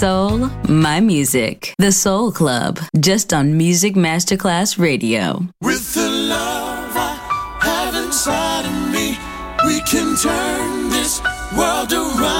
soul, my music. The Soul Club, just on Music Masterclass Radio. With the love I have inside of me, we can turn this world around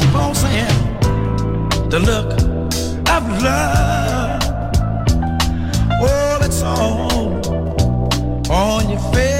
keep on saying the look of love. Oh, it's all on your face.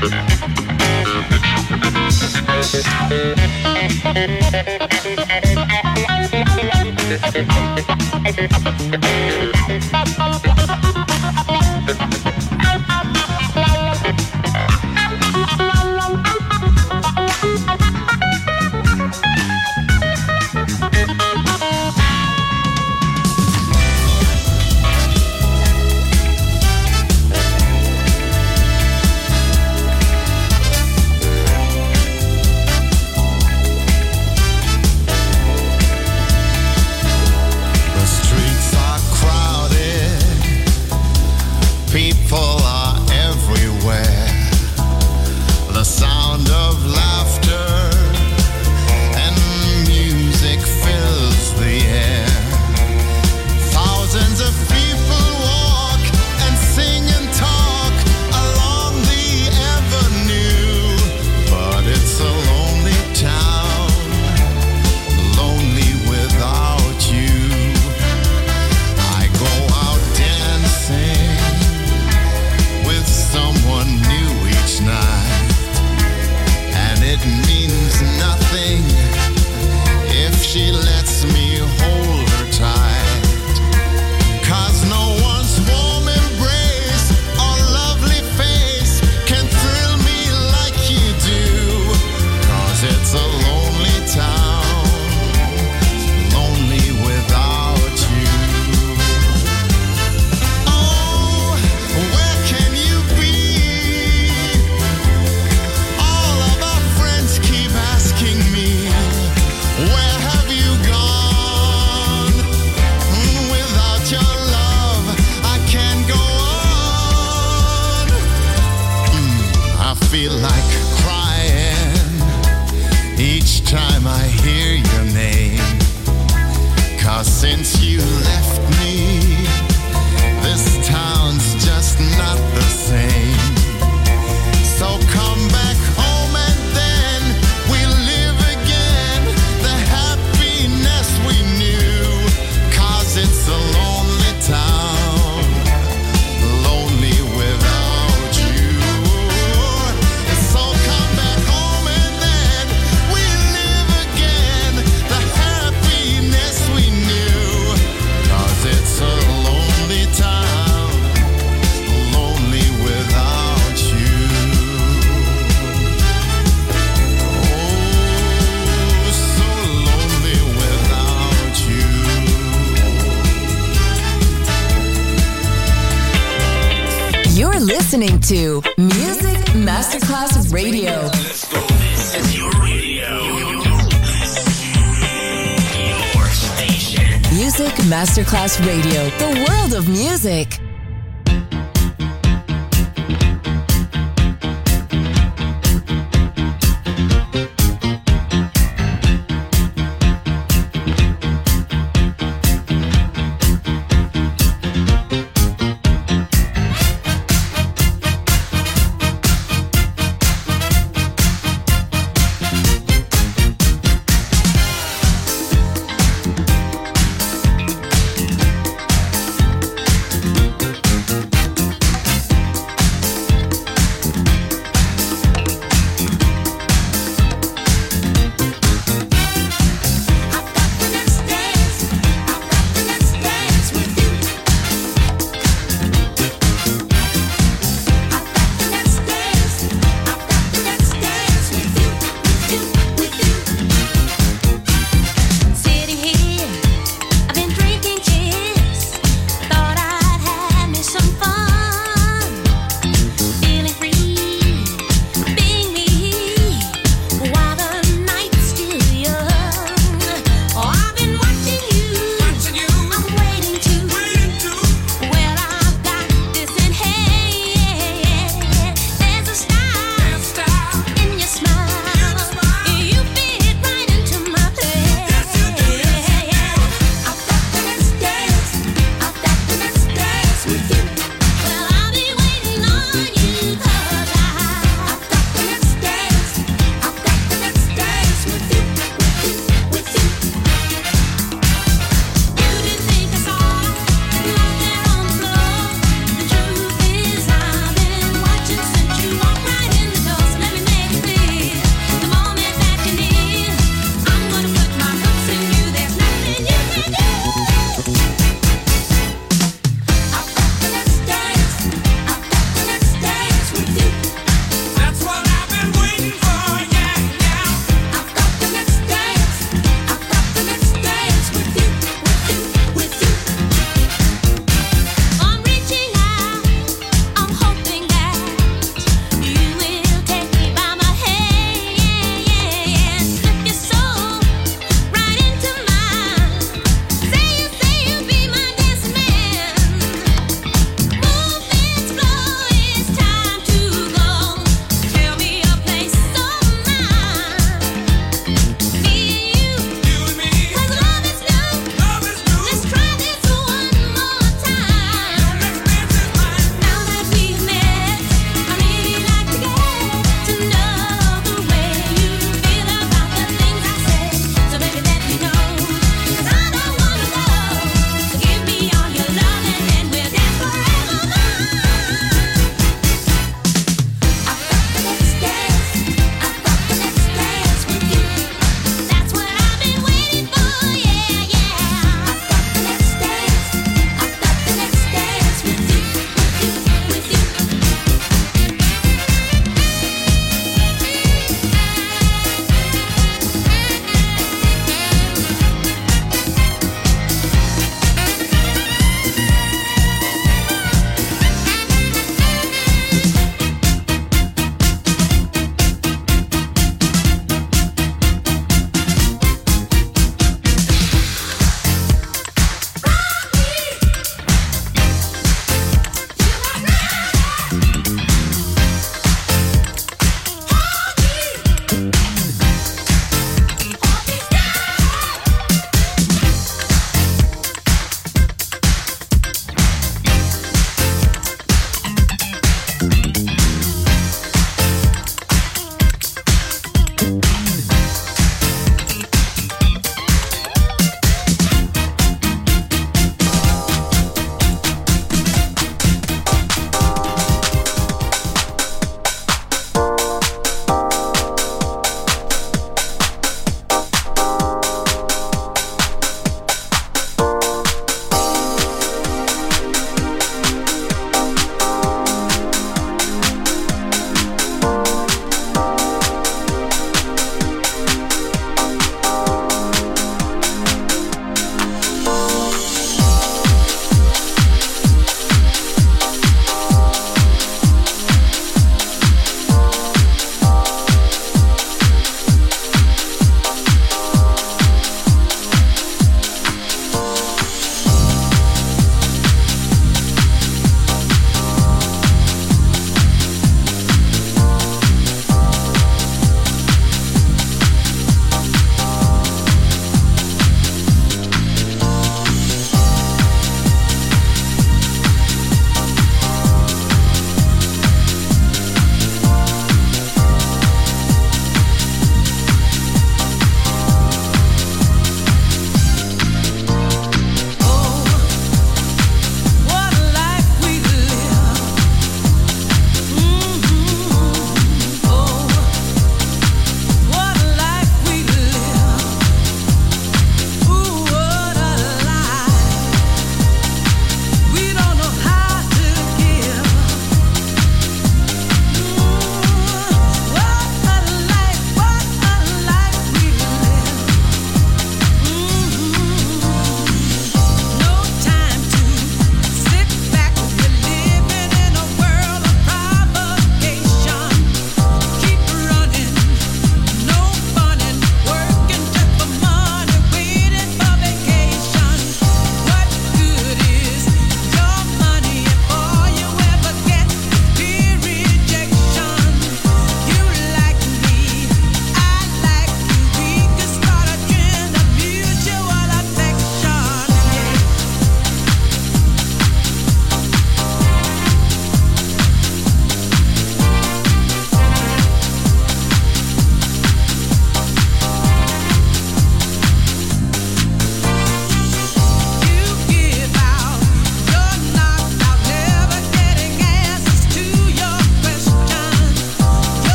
People